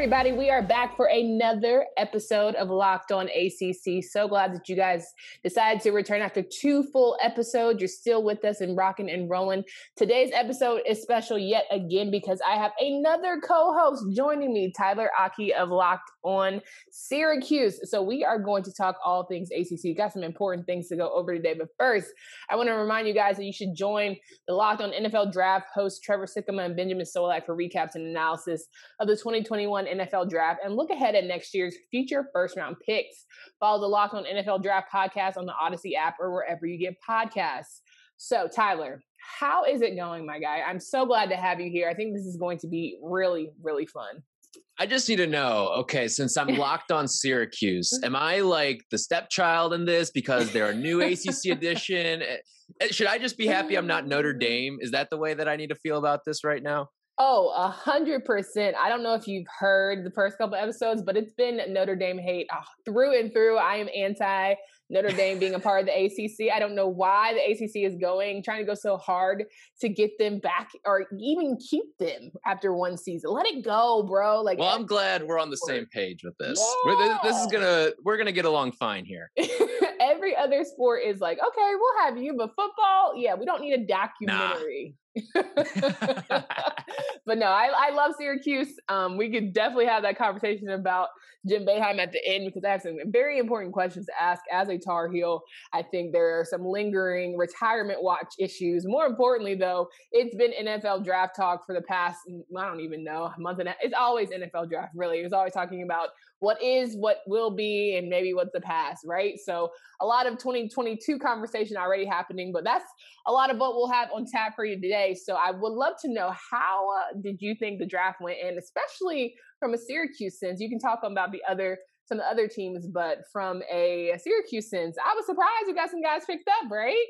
Everybody. We are back for another episode of Locked On ACC. So glad that you guys decided to return after two full episodes. You're still with us and rocking and rolling. Today's episode is special yet again because I have another co host joining me, Tyler Aki of Locked On Syracuse. So we are going to talk all things ACC. Got some important things to go over today. But first, I want to remind you guys that you should join the Locked On NFL Draft hosts Trevor Sikkema and Benjamin Solak for recaps and analysis of the 2021 NFL draft and look ahead at next year's future first round picks. Follow the Locked on NFL Draft podcast on the Audacy app or wherever you get podcasts. So, Tyler, how is it going, my guy? I'm so glad to have you here. I think this is going to be really, really fun. I just need to know. Okay, since I'm locked on Syracuse, am I like the stepchild in this because they're a new ACC edition? Eh, eh, should I just be happy I'm not Notre Dame? Is that the way that I need to feel about this right now? Oh, a hundred percent. I don't know if you've heard the first couple episodes, but it's been Notre Dame hate oh, through and through. I am anti Notre Dame being a part of the ACC. I don't know why the ACC is going, trying to go so hard to get them back or even keep them after one season. Let it go, bro. Like, well, I'm glad we're on the same page with this. Yeah. This is gonna we're gonna get along fine here. Every other sport is like, okay, we'll have you, but football, yeah, we don't need a documentary. Nah. but no, I, I love Syracuse. Um, we could definitely have that conversation about Jim Boeheim at the end because I have some very important questions to ask as a Tar Heel. I think there are some lingering retirement watch issues. More importantly, though, it's been NFL draft talk for the past, I don't even know, a month and a half. It's always NFL draft, really. It's always talking about what is, what will be, and maybe what's the past, right? So a lot of 2022 conversation already happening, but that's a lot of what we'll have on tap for you today. So I would love to know how uh, did you think the draft went, and especially from a Syracuse sense. You can talk about the other some of the other teams, but from a Syracuse sense, I was surprised we got some guys picked up, right?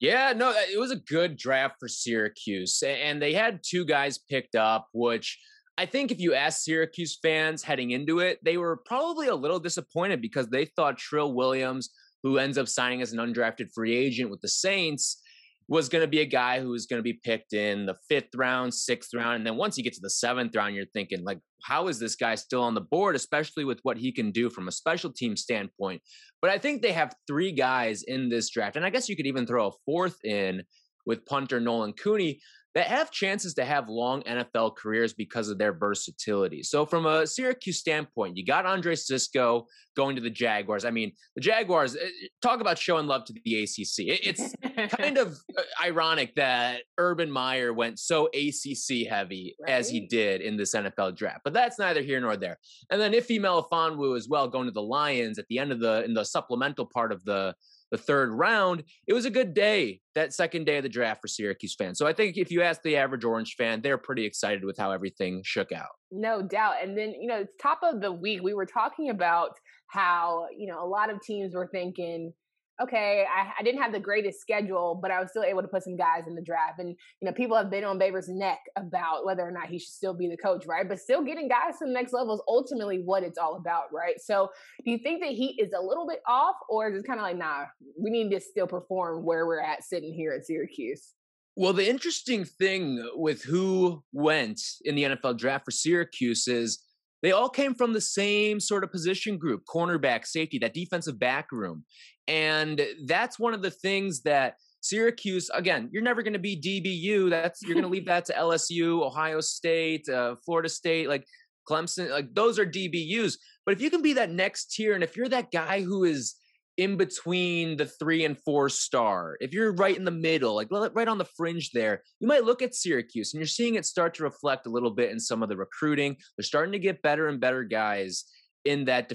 Yeah, no, it was a good draft for Syracuse, and they had two guys picked up, which I think if you ask Syracuse fans heading into it, they were probably a little disappointed because they thought Trill Williams, who ends up signing as an undrafted free agent with the Saints, was going to be a guy who was going to be picked in the fifth round, sixth round. And then once you get to the seventh round, you're thinking, like, how is this guy still on the board, especially with what he can do from a special team standpoint? But I think they have three guys in this draft. And I guess you could even throw a fourth in with punter Nolan Cooney that have chances to have long NFL careers because of their versatility. So, from a Syracuse standpoint, you got Andre Cisco going to the Jaguars. I mean, the Jaguars eh, talk about showing love to the ACC. It's kind of uh, ironic that Urban Meyer went so ACC heavy right. as he did in this NFL draft, but that's neither here nor there. And then Ife Melifonwu as well going to the Lions at the end of the in the supplemental part of the the third round, it was a good day that second day of the draft for Syracuse fans. So I think if you ask the average Orange fan, they're pretty excited with how everything shook out. No doubt. And then, you know, it's top of the week. We were talking about how, you know, a lot of teams were thinking, okay, I, I, didn't have the greatest schedule, but I was still able to put some guys in the draft. And, you know, people have been on Babers' neck about whether or not he should still be the coach, right? But still getting guys to the next level is ultimately what it's all about, right? So do you think that he is a little bit off, or is it kind of like, nah, we need to still perform where we're at sitting here at Syracuse? Well, the interesting thing with who went in the NFL draft for Syracuse is they all came from the same sort of position group cornerback, safety, that defensive back room. And that's one of the things that Syracuse, again, you're never going to be DBU. That's you're going to leave that to LSU, Ohio State, uh, Florida State, like Clemson. Like those are DBUs. But if you can be that next tier, and if you're that guy who is in between the three and four star, if you're right in the middle, like right on the fringe there, you might look at Syracuse and you're seeing it start to reflect a little bit in some of the recruiting. They're starting to get better and better guys in that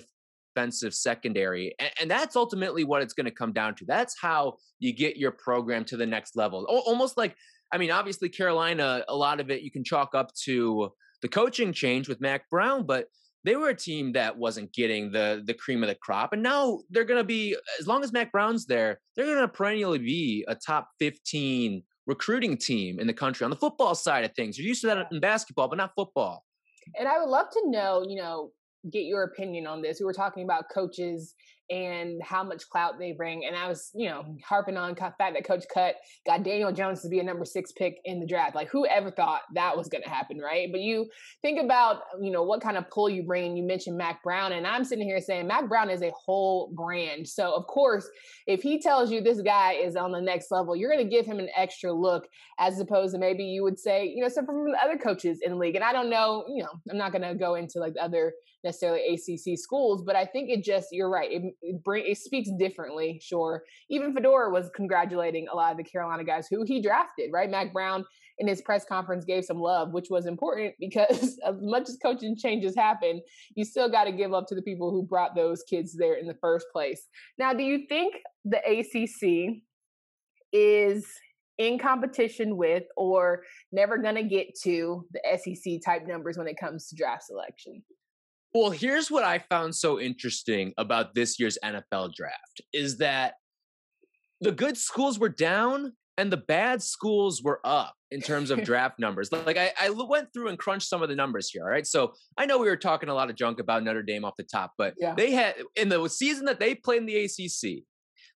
defensive secondary. And, and that's ultimately what it's going to come down to. That's how you get your program to the next level. O- almost like, I mean, obviously, Carolina, a lot of it you can chalk up to the coaching change with Mack Brown, but they were a team that wasn't getting the the cream of the crop, and now they're going to be as long as Mack Brown's there, they're going to perennially be a top fifteen recruiting team in the country on the football side of things. You're used to that in basketball, but not football. And I would love to know, you know, get your opinion on this. We were talking about coaches and how much clout they bring. And I was, you know, harping on fact that Coach Cut got Daniel Jones to be a number six pick in the draft. Like, who ever thought that was going to happen, right? But you think about, you know, what kind of pull you bring. You mentioned Mack Brown, and I'm sitting here saying Mack Brown is a whole brand. So, of course, if he tells you this guy is on the next level, you're going to give him an extra look as opposed to maybe you would say, you know, some from other coaches in the league. And I don't know, you know, I'm not going to go into like the other necessarily ACC schools, but I think it just you're right. It bring it speaks differently. Sure, even Fedora was congratulating a lot of the Carolina guys who he drafted. Right, Mack Brown in his press conference gave some love, which was important because as much as coaching changes happen, you still got to give up to the people who brought those kids there in the first place. Now, do you think the ACC is in competition with or never going to get to the SEC type numbers when it comes to draft selection? Well, here's what I found so interesting about this year's NFL draft is that the good schools were down and the bad schools were up in terms of draft numbers. Like I, I went through and crunched some of the numbers here. All right. So I know we were talking a lot of junk about Notre Dame off the top, but yeah. they had in the season that they played in the ACC,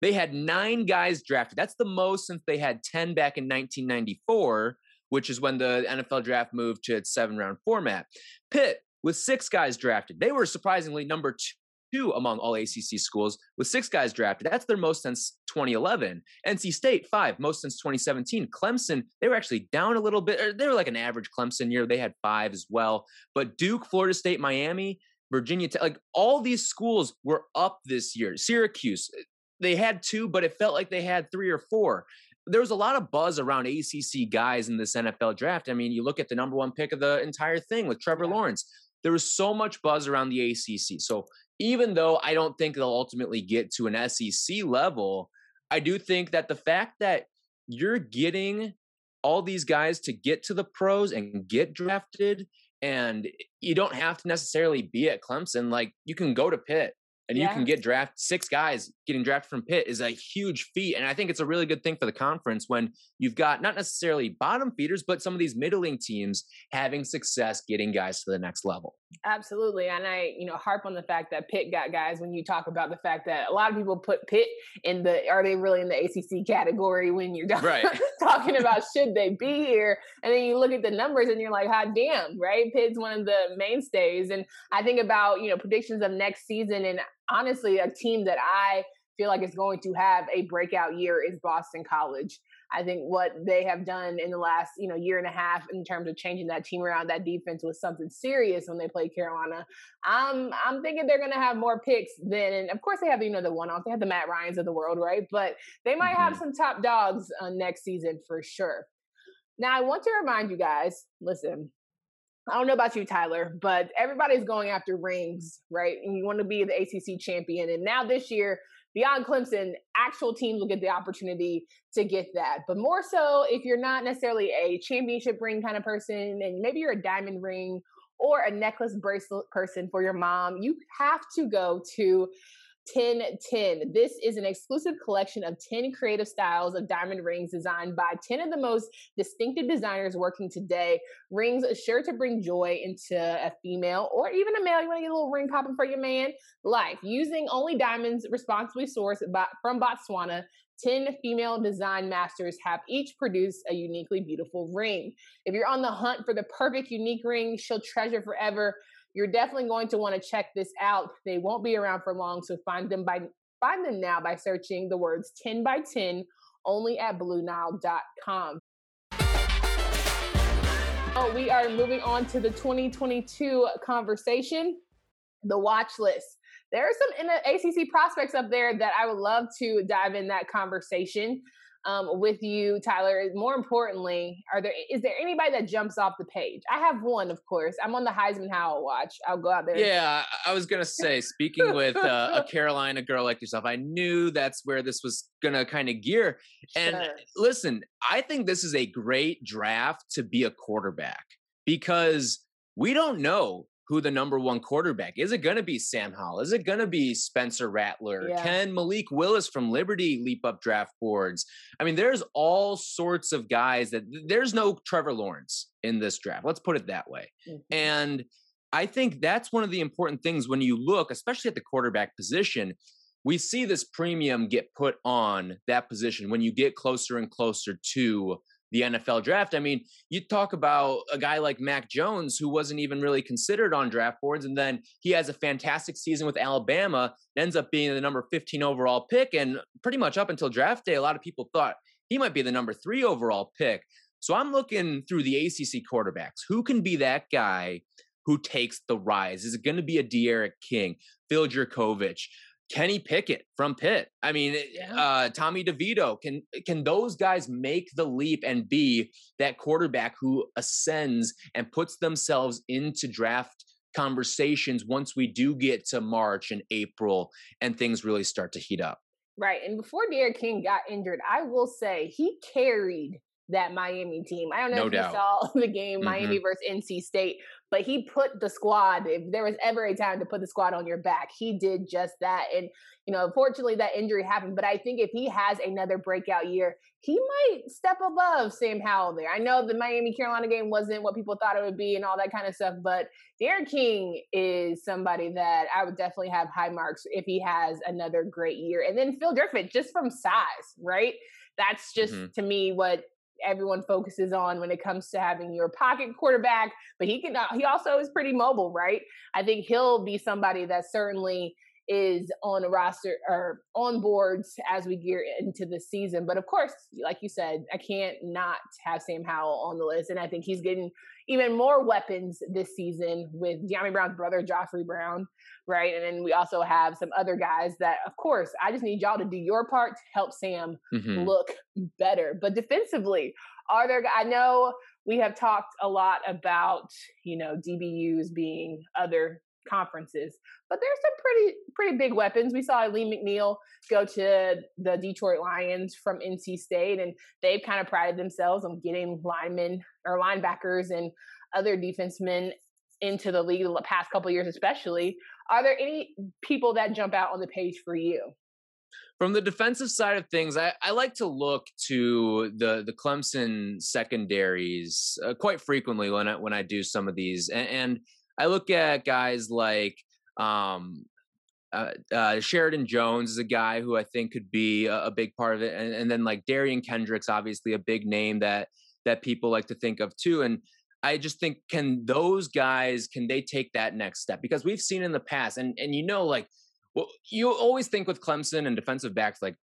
they had nine guys drafted. That's the most since they had 10 back in 1994, which is when the NFL draft moved to its seven round format. Pitt with six guys drafted. They were surprisingly number two among all ACC schools with six guys drafted. That's their most since 2011. NC State, five, most since 2017. Clemson, they were actually down a little bit. Er, they were like an average Clemson year. They had five as well. But Duke, Florida State, Miami, Virginia Tech, like all these schools were up this year. Syracuse, eh, they had two, but it felt like they had three or four there was a lot of buzz around ACC guys in this NFL draft. I mean, you look at the number one pick of the entire thing with Trevor. Lawrence there was so much buzz around the ACC. So even though I don't think they'll ultimately get to an SEC level, I do think that the fact that you're getting all these guys to get to the pros and get drafted and you don't have to necessarily be at Clemson like you can go to Pitt and yeah. you can get draft six guys getting drafted from Pitt is a huge feat. And I think it's a really good thing for the conference when you've got not necessarily bottom feeders, but some of these middling teams having success getting guys to the next level. Absolutely. And I, you know, harp on the fact that Pitt got guys when you talk about the fact that a lot of people put Pitt in the are they really in the ACC category when you're right. talking about should they be here? And then you look at the numbers and you're like, hot damn, right? Pitt's one of the mainstays. And I think about, you know, predictions of next season and honestly, a team that I feel like is going to have a breakout year is Boston College. I think what they have done in the last, you know, year and a half in terms of changing that team around, that defense was something serious when they played Carolina. I'm I'm thinking they're gonna have more picks than and of course they have, you know, the one off. They have the Matt Ryans of the world, right? But they might mm-hmm. have some top dogs uh, next season for sure. Now I want to remind you guys, listen, I don't know about you, Tyler, but everybody's going after rings, right? And you want to be the ACC champion. And now this year, beyond Clemson, actual teams will get the opportunity to get that. But more so, if you're not necessarily a championship ring kind of person, and maybe you're a diamond ring or a necklace bracelet person for your mom, you have to go to 1010. This is an exclusive collection of 10 creative styles of diamond rings designed by 10 of the most distinctive designers working today. Rings sure to bring joy into a female or even a male. You want to get a little ring popping for your man? Life. Using only diamonds responsibly sourced by, from Botswana, 10 female design masters have each produced a uniquely beautiful ring. If you're on the hunt for the perfect unique ring she'll treasure forever, you're definitely going to want to check this out. They won't be around for long, so find them by find them now by searching the words 10 by 10 only at bluenile.com. Oh, we are moving on to the 2022 conversation, the watch list. There are some ACC prospects up there that I would love to dive in that conversation um, with you, Tyler. More importantly, are there is there anybody that jumps off the page? I have one, of course. I'm on the Heisman Howell watch. I'll go out there. Yeah, I was gonna say, speaking with uh, a Carolina girl like yourself, I knew that's where this was gonna kind of gear. And sure. listen, I think this is a great draft to be a quarterback because we don't know who the number one quarterback is. It going to be Sam Howell? Is it going to be Spencer Rattler? Yeah. Can Malik Willis from Liberty leap up draft boards? I mean, there's all sorts of guys that there's no Trevor Lawrence in this draft. Let's put it that way. Mm-hmm. And I think that's one of the important things when you look, especially at the quarterback position. We see this premium get put on that position when you get closer and closer to the NFL draft. I mean, you talk about a guy like Mac Jones who wasn't even really considered on draft boards, and then he has a fantastic season with Alabama, ends up being the number 15 overall pick, and pretty much up until draft day, a lot of people thought he might be the number three overall pick. So I'm looking through the ACC quarterbacks. Who can be that guy who takes the rise? Is it going to be a D'Eriq King, Phil Jurkovec? Kenny Pickett from Pitt. I mean, yeah. uh, Tommy DeVito. Can can those guys make the leap and be that quarterback who ascends and puts themselves into draft conversations once we do get to March and April and things really start to heat up? Right. And before D'Eriq King got injured, I will say he carried that Miami team. I don't know no if doubt. you saw the game mm-hmm. Miami versus NC State, but he put the squad. If there was ever a time to put the squad on your back, he did just that. And you know, unfortunately, that injury happened. But I think if he has another breakout year, he might step above Sam Howell there. I know the Miami Carolina game wasn't what people thought it would be and all that kind of stuff, but D'Eriq King is somebody that I would definitely have high marks if he has another great year. And then Phil Jurkovec, just from size, right? That's just mm-hmm. to me what everyone focuses on when it comes to having your pocket quarterback, but he can uh, he also is pretty mobile, right? I think he'll be somebody that certainly is on a roster or on boards as we gear into the season. But of course, like you said, I can't not have Sam Howell on the list. And I think he's getting even more weapons this season with Dyami Brown's brother, Khafre Brown, right? And then we also have some other guys that, of course, I just need y'all to do your part to help Sam mm-hmm. look better. But defensively, are there, I know we have talked a lot about, you know, DBUs being other conferences. But there's some pretty pretty big weapons. We saw Alim McNeill go to the Detroit Lions from NC State, and they've kind of prided themselves on getting linemen or linebackers and other defensemen into the league the past couple years, especially. Are there any people that jump out on the page for you? From the defensive side of things, I, I like to look to the the Clemson secondaries uh, quite frequently when I when I do some of these, and, and I look at guys like um, uh, uh, Sheridan Jones is a guy who I think could be a, a big part of it, and, and, then like Derion Kendricks, obviously a big name that that people like to think of too. And I just think, can those guys can they take that next step? Because we've seen in the past, and and you know, like, well, you always think with Clemson and defensive backs, like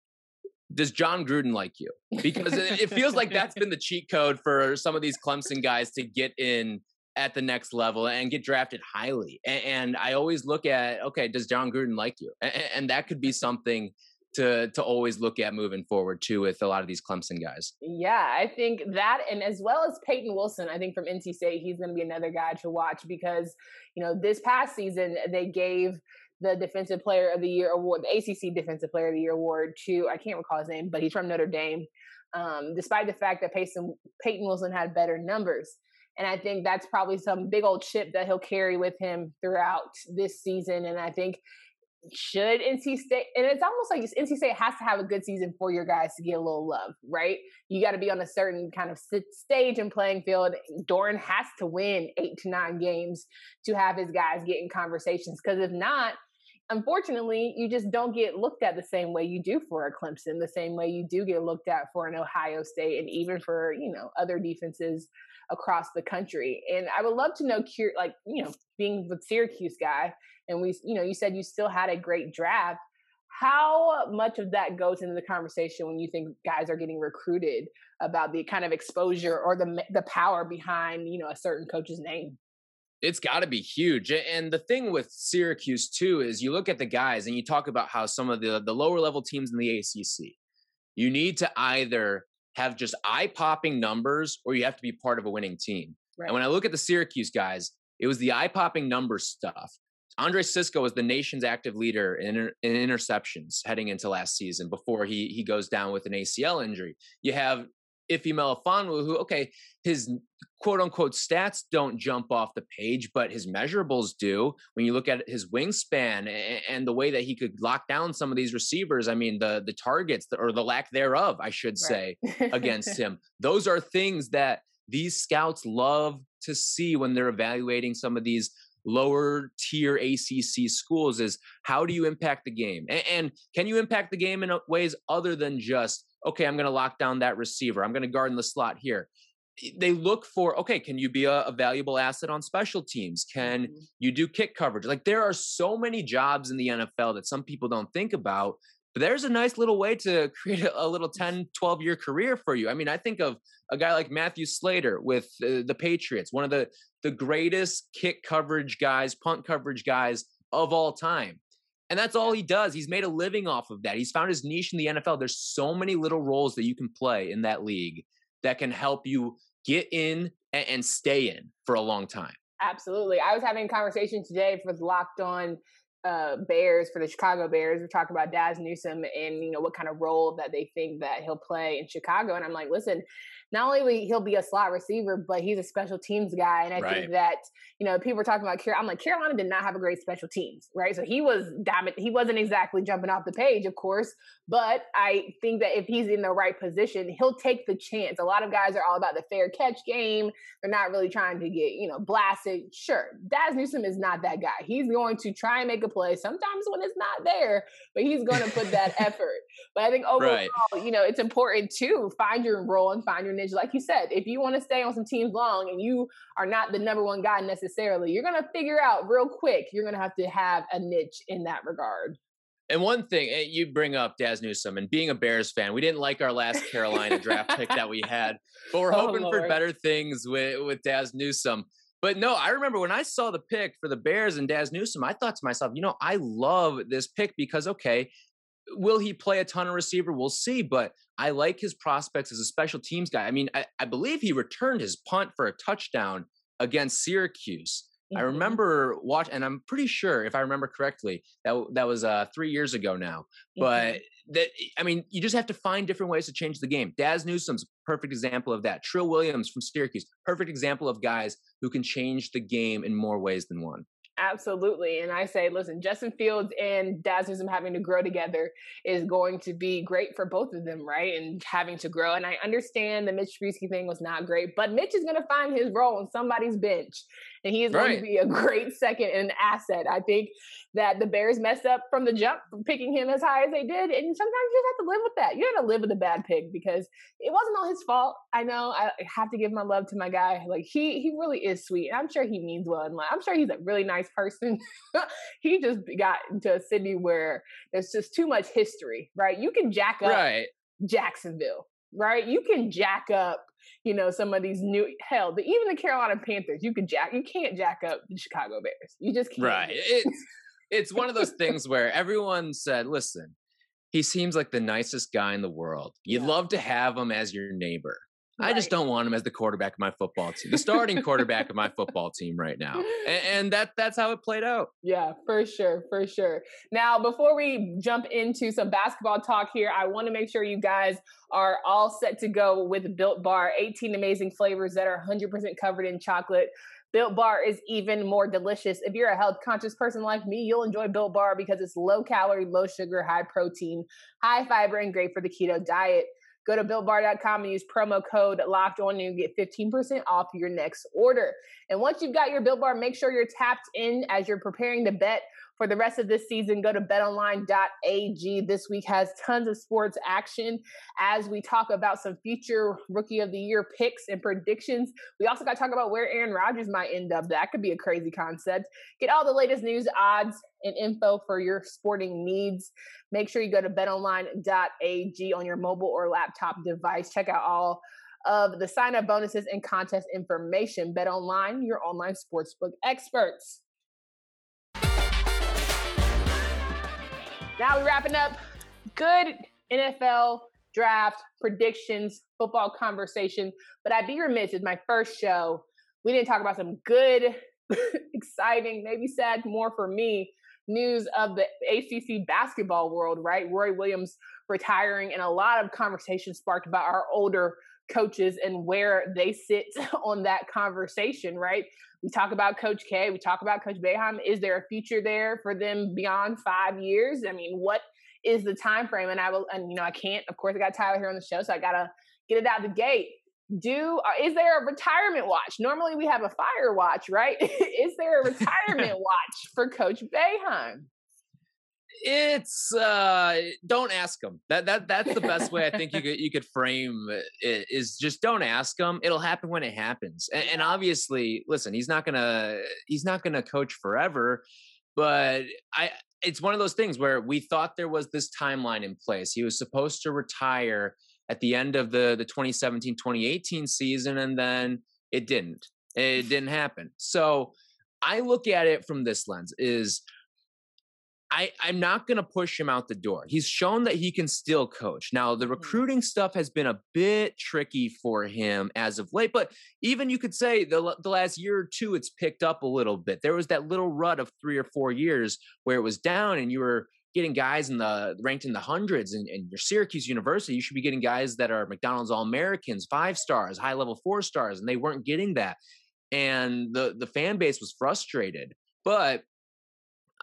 does Jon Gruden like you? Because it, it, feels like that's been the cheat code for some of these Clemson guys to get in at the next level and get drafted highly. And, and I always look at, okay, does Jon Gruden like you? And, and, that could be something to to always look at moving forward too with a lot of these Clemson guys. Yeah, I think that, and as well as Payton Wilson, I think from NC State, he's going to be another guy to watch because you know this past season they gave the Defensive Player of the Year award, the ACC Defensive Player of the Year award to I can't recall his name, but he's from Notre Dame. Um, despite the fact that Payton, Payton Wilson had better numbers. And I think that's probably some big old chip that he'll carry with him throughout this season. And I think should NC State, and it's almost like NC State has to have a good season for your guys to get a little love, right? You got to be on a certain kind of stage and playing field. Doeren has to win eight to nine games to have his guys get in conversations. Because if not, unfortunately, you just don't get looked at the same way you do for a Clemson, the same way you do get looked at for an Ohio State, and even for you know other defenses across the country. And I would love to know, like, you know, being the Syracuse guy, and we, you know, you said you still had a great draft. How much of that goes into the conversation when you think guys are getting recruited about the kind of exposure or the the power behind, you know, a certain coach's name? It's got to be huge. And the thing with Syracuse too is you look at the guys and you talk about how some of the the lower level teams in the ACC, you need to either have just eye popping numbers or you have to be part of a winning team. Right. And when I look at the Syracuse guys, it was the eye popping numbers stuff. Andre Cisco was the nation's active leader in, in, interceptions heading into last season before he he goes down with an ACL injury. You have Ife Melifonwu, who okay, his quote unquote stats don't jump off the page, but his measurables do. When you look at his wingspan and the way that he could lock down some of these receivers, I mean the the targets or the lack thereof, I should say, right. against him. Those are things that these scouts love to see when they're evaluating some of these lower tier ACC schools is how do you impact the game? And, and can you impact the game in ways other than just, okay, I'm going to lock down that receiver, I'm going to guard in the slot here? They look for, okay, can you be a, a valuable asset on special teams? Can mm-hmm. you do kick coverage? Like there are so many jobs in the NFL that some people don't think about but there's a nice little way to create a, a, little 10 12 year career for you i mean i think of a guy like matthew slater with uh, the patriots one of the the greatest kick coverage guys punt coverage guys of all time and that's all he does. He's made a living off of that. He's found his niche in the nfl there's so many little roles that you can play in that league that can help you get in and, stay in for a long time. Absolutely. I was having a conversation today with locked on uh, Bears for the Chicago Bears. We're talking about Dazz Newsome and you know what kind of role that they think that he'll play in Chicago. And I'm like, listen, not only will he'll be a slot receiver, but he's a special teams guy. And I right. think that, you know, people are talking about Carolina. I'm like, Carolina did not have a great special teams, right? So he was it, he wasn't exactly jumping off the page, of course. But I think that if he's in the right position, he'll take the chance. A lot of guys are all about the fair catch game. They're not really trying to get, you know, blasted. Sure. Dazz Newsome is not that guy. He's going to try and make a play sometimes when it's not there, but he's going to put that effort. But I think overall, right. you know, it's important to find your role and find your niche. Like you said, if you want to stay on some teams long and you are not the number one guy necessarily, you're going to figure out real quick, you're going to have to have a niche in that regard. And one thing eh, you bring up, Dazz Newsome, and being a Bears fan, we didn't like our last Carolina draft pick that we had, but we're oh, hoping oh, for better things with with Dazz Newsome. But no, I remember when I saw the pick for the Bears and Dazz Newsome, I thought to myself, you know, I love this pick because okay, will he play a ton of receiver? We'll see. But I like his prospects as a special teams guy. I mean, I, I believe he returned his punt for a touchdown against Syracuse. Mm-hmm. I remember watch, and I'm pretty sure if I remember correctly, that that was uh, three years ago now. Mm-hmm. But that I mean, you just have to find different ways to change the game. Dazz Newsome's perfect example of that. Trill Williams from Syracuse, perfect example of guys who can change the game in more ways than one. Absolutely. And I say, listen, Justin Fields and Dazz Newsome having to grow together is going to be great for both of them, right? And having to grow. And I understand the Mitch Trubisky thing was not great, but Mitch is going to find his role on somebody's bench and he is right. going to be a great second and asset. I think that the Bears messed up from the jump, picking him as high as they did, and sometimes you just have to live with that. You have to live with a bad pick because it wasn't all his fault. I know I have to give my love to my guy. Like he he really is sweet. and I'm sure he means well, and I'm sure he's a really nice person. he just got into a city where there's just too much history, right? You can jack up right. Jacksonville, right? You can jack up you know, some of these new hell, the, even the Carolina Panthers, you can jack, you can't jack up the Chicago Bears. You just can't. Right. It's it's one of those things where everyone said, "Listen, he seems like the nicest guy in the world. You'd yeah. love to have him as your neighbor." Right. I just don't want him as the quarterback of my football team, the starting quarterback of my football team right now, and, and, that that's how it played out. Yeah, for sure, for sure. Now, before we jump into some basketball talk here, I want to make sure you guys are all set to go with Built Bar. 18 amazing flavors that are 100% covered in chocolate. Built Bar is even more delicious. If you're a health conscious person like me, you'll enjoy Built Bar because it's low calorie, low sugar, high protein, high fiber, and great for the keto diet. Go to builtbar.com and use promo code locked on and you get 15% off your next order. And once you've got your built bar, make sure you're tapped in as you're preparing to bet for the rest of this season, go to betonline.ag. This week has tons of sports action as we talk about some future rookie of the year picks and predictions. We also got to talk about where Aaron Rodgers might end up. That could be a crazy concept. Get all the latest news, odds, and info for your sporting needs. Make sure you go to betonline.ag on your mobile or laptop device. Check out all of the sign up bonuses and contest information. Bet online, your online sportsbook experts. Now we're wrapping up. Good NFL draft predictions, football conversation. But I'd be remiss as my first show. We didn't talk about some good, exciting, maybe sad more for me news of the ACC basketball world, right? Roy Williams retiring, and a lot of conversation sparked about our older coaches and where they sit on that conversation, right? We talk about Coach K, we talk about Coach Boeheim. Is there a future there for them beyond five years? I mean, what is the time frame? And I will, and you know, I can't. Of course, I got Tyler here on the show, so I gotta get it out the gate. Do uh, is there a retirement watch? Normally, we have a fire watch, right? is there a retirement watch for Coach Boeheim? It's uh don't ask them that that that's the best way i think you could you could frame it is just don't ask them it'll happen when it happens. And, and obviously listen he's not gonna he's not gonna coach forever but i it's one of those things where we thought there was this timeline in place. He was supposed to retire at the end of the the 2017-2018 season and then it didn't. It didn't happen. So i look at it from this lens is I, I'm not going to push him out the door. He's shown that he can still coach. Now, the mm-hmm. recruiting stuff has been a bit tricky for him as of late, but even you could say the, the last year or two, it's picked up a little bit. There was that little rut of three or four years where it was down and you were getting guys in the ranked in the hundreds and, and your Syracuse University, you should be getting guys that are McDonald's All Americans, five stars, high level four stars, and they weren't getting that. And the the fan base was frustrated. But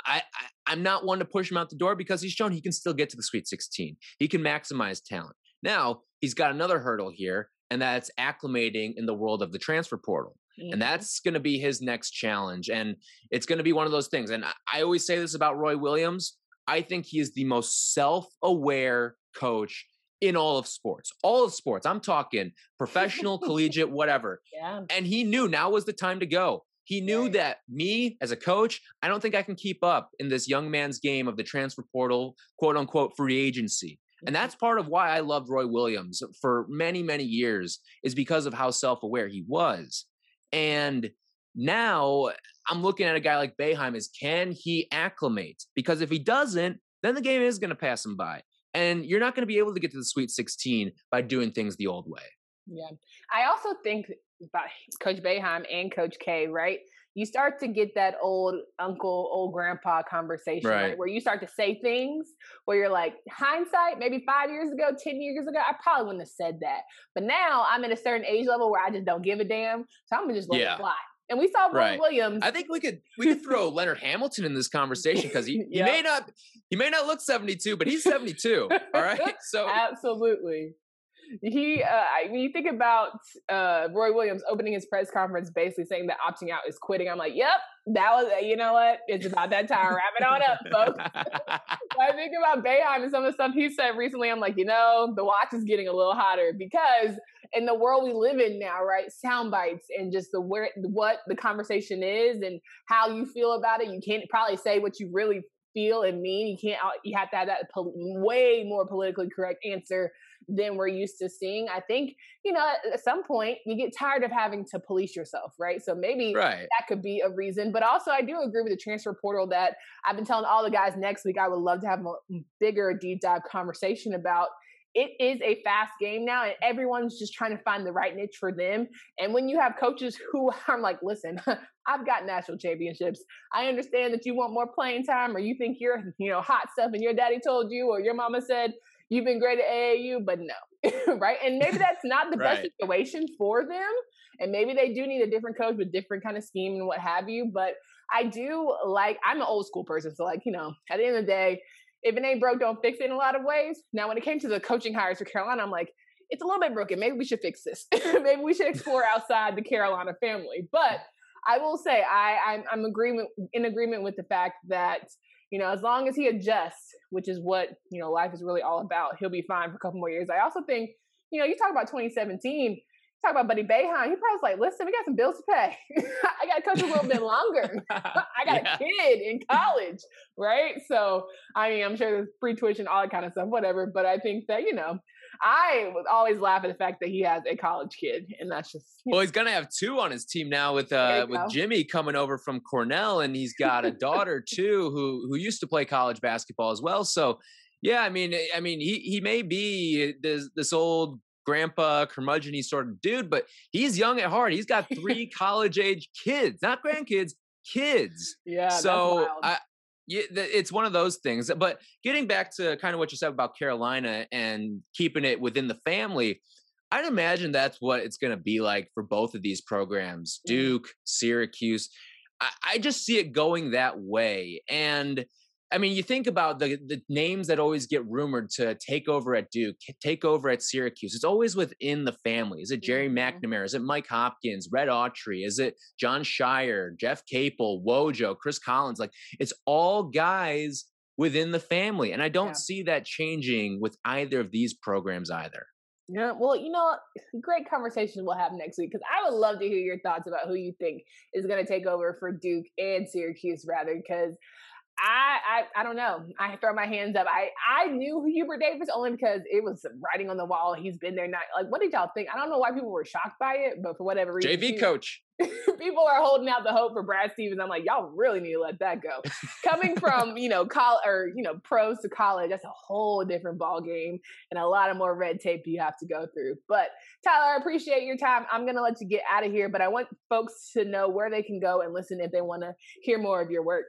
I, I am not one to push him out the door because he's shown he can still get to the Sweet 16. He can maximize talent. Now he's got another hurdle here, and that's acclimating in the world of the transfer portal. Mm-hmm. And that's going to be his next challenge. And it's going to be one of those things. And I, I always say this about Roy Williams. I think he is the most self-aware coach in all of sports. All of sports. I'm talking professional, collegiate, whatever. Yeah. And he knew now was the time to go. He knew that me as a coach, I don't think I can keep up in this young man's game of the transfer portal, quote unquote, free agency. And mm-hmm. that's part of why I loved Roy Williams for many, many years, is because of how self aware he was. And now I'm looking at a guy like Boeheim is can he acclimate? Because if he doesn't, then the game is going to pass him by. And you're not going to be able to get to the Sweet 16 by doing things the old way. Yeah. I also think by Coach Boeheim and Coach K, right? You start to get that old uncle, old grandpa conversation, right. right? Where you start to say things where you're like, hindsight, maybe five years ago, 10 years ago, I probably wouldn't have said that. But now I'm at a certain age level where I just don't give a damn. So I'm gonna just let yeah. it fly. And we saw Bill right. Williams. I think we could we could throw Leonard Hamilton in this conversation because he, he yep. may not he may not look 72, but he's 72. all right. So absolutely he uh, I mean you think about uh, Roy Williams opening his press conference basically saying that opting out is quitting. I'm like, yep, that was you know what? It's about that time. Wrap it on up, folks. I think about Boeheim and some of the stuff he said recently. I'm like, you know, the watch is getting a little hotter because in the world we live in now, right? Sound bites and just the where what the conversation is and how you feel about it. You can't probably say what you really feel and mean. You can't. You have to have that po- way more politically correct answer than we're used to seeing. I think, you know, at some point you get tired of having to police yourself, right? So maybe right. that could be a reason. But also, I do agree with the transfer portal that I've been telling all the guys next week I would love to have a bigger deep dive conversation about it is a fast game now and everyone's just trying to find the right niche for them and when you have coaches who are like listen i've got national championships i understand that you want more playing time or you think you're you know hot stuff and your daddy told you or your mama said you've been great at AAU, but no, right? And maybe that's not the right. best situation for them. And maybe they do need a different coach with different kind of scheme and what have you. But I do like, I'm an old school person. So, like, you know, at the end of the day, if it ain't broke, don't fix it in a lot of ways. Now, when it came to the coaching hires for Carolina, I'm like, it's a little bit broken. Maybe we should fix this. maybe we should explore outside the Carolina family. But I will say I, I'm, I'm agreement in agreement with the fact that you know, as long as he adjusts, which is what, you know, life is really all about, he'll be fine for a couple more years. I also think, you know, you talk about 2017, talk about Buddy Boeheim, he probably was like, listen, we got some bills to pay. I got to coach a little bit longer. I got yeah. a kid in college, right? So, I mean, I'm sure there's free tuition, all that kind of stuff, whatever. But I think that, you know, I was always laugh at the fact that he has a college kid, and that's just. Well, he's gonna have two on his team now with uh with Jimmy coming over from Cornell, and he's got a daughter too who who used to play college basketball as well. So, yeah, I mean, I mean, he he may be this this old grandpa curmudgeon sort of dude, but he's young at heart. He's got three college age kids, not grandkids, kids. Yeah. So I it's one of those things. But getting back to kind of what you said about Carolina and keeping it within the family, I'd imagine that's what it's going to be like for both of these programs mm. Duke, Syracuse. I, I just see it going that way. And I mean, you think about the the names that always get rumored to take over at Duke, take over at Syracuse. It's always within the family. Is it Gerry mm-hmm. McNamara? Is it Mike Hopkins? Red Autry? Is it Jon Scheyer? Jeff Capel? Wojo? Chris Collins? Like it's all guys within the family, and I don't yeah. see that changing with either of these programs either. Yeah, well, you know, great conversation we'll have next week because I would love to hear your thoughts about who you think is going to take over for Duke and Syracuse, rather. Because I, I I don't know. I throw my hands up. I I knew Hubert Davis only because it was writing on the wall. He's been there. Not like what did y'all think? I don't know why people were shocked by it, but for whatever reason, JV coach. people are holding out the hope for Brad Stevens. I'm like, y'all really need to let that go. Coming from you know college or you know pros to college, that's a whole different ball game and a lot of more red tape you have to go through. But Tyler, I appreciate your time. I'm gonna let you get out of here, but I want folks to know where they can go and listen if they want to hear more of your work.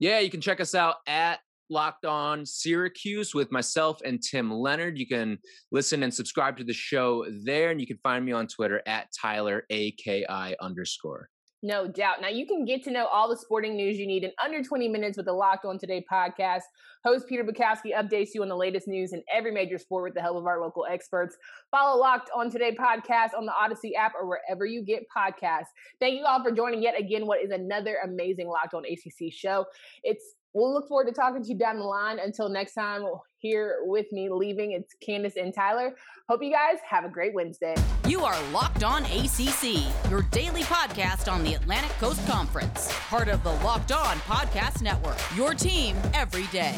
Yeah, you can check us out at Locked On Syracuse with myself and Tim Leonard. You can listen and subscribe to the show there, and you can find me on Twitter at Tyler AKI underscore. No doubt. Now you can get to know all the sporting news you need in under 20 minutes with the Locked On Today podcast. Host Peter Bukowski updates you on the latest news in every major sport with the help of our local experts. Follow Locked On Today podcast on the Audacy app or wherever you get podcasts. Thank you all for joining yet again what is another amazing Locked On ACC show. It's We'll look forward to talking to you down the line. Until next time, here with me leaving, it's Candace and Tyler. Hope you guys have a great Wednesday. You are Locked On ACC, your daily podcast on the Atlantic Coast Conference, part of the Locked On Podcast Network, your team every day.